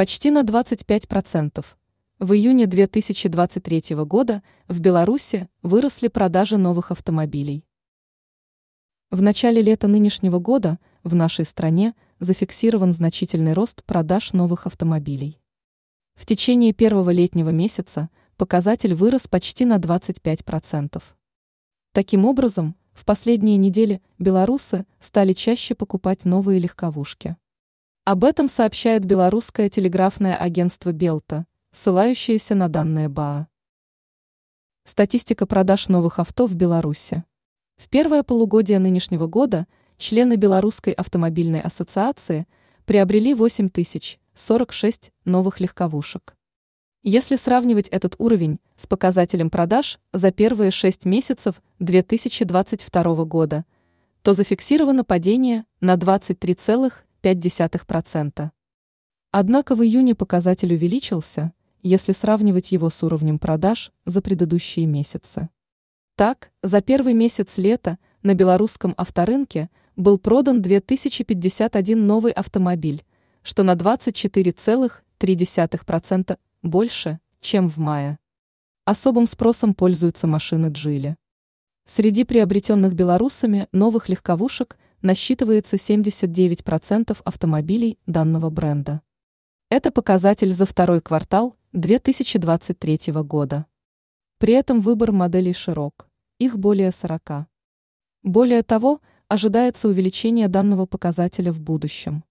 почти на 25%. В июне 2023 года в Беларуси выросли продажи новых автомобилей. В начале лета нынешнего года в нашей стране зафиксирован значительный рост продаж новых автомобилей. В течение первого летнего месяца показатель вырос почти на 25%. Таким образом, в последние недели белорусы стали чаще покупать новые легковушки. Об этом сообщает белорусское телеграфное агентство «Белта», ссылающееся на данные БАА. Статистика продаж новых авто в Беларуси. В первое полугодие нынешнего года члены Белорусской автомобильной ассоциации приобрели 8 тысяч 46 новых легковушек. Если сравнивать этот уровень с показателем продаж за первые 6 месяцев 2022 года, то зафиксировано падение на 23,5%. Однако в июне показатель увеличился, если сравнивать его с уровнем продаж за предыдущие месяцы. Так, за первый месяц лета на белорусском авторынке был продан 2051 новый автомобиль, что на 24,3% больше, чем в мае. Особым спросом пользуются машины Джили. Среди приобретенных белорусами новых легковушек насчитывается 79% автомобилей данного бренда. Это показатель за второй квартал 2023 года. При этом выбор моделей широк их более 40. Более того, ожидается увеличение данного показателя в будущем.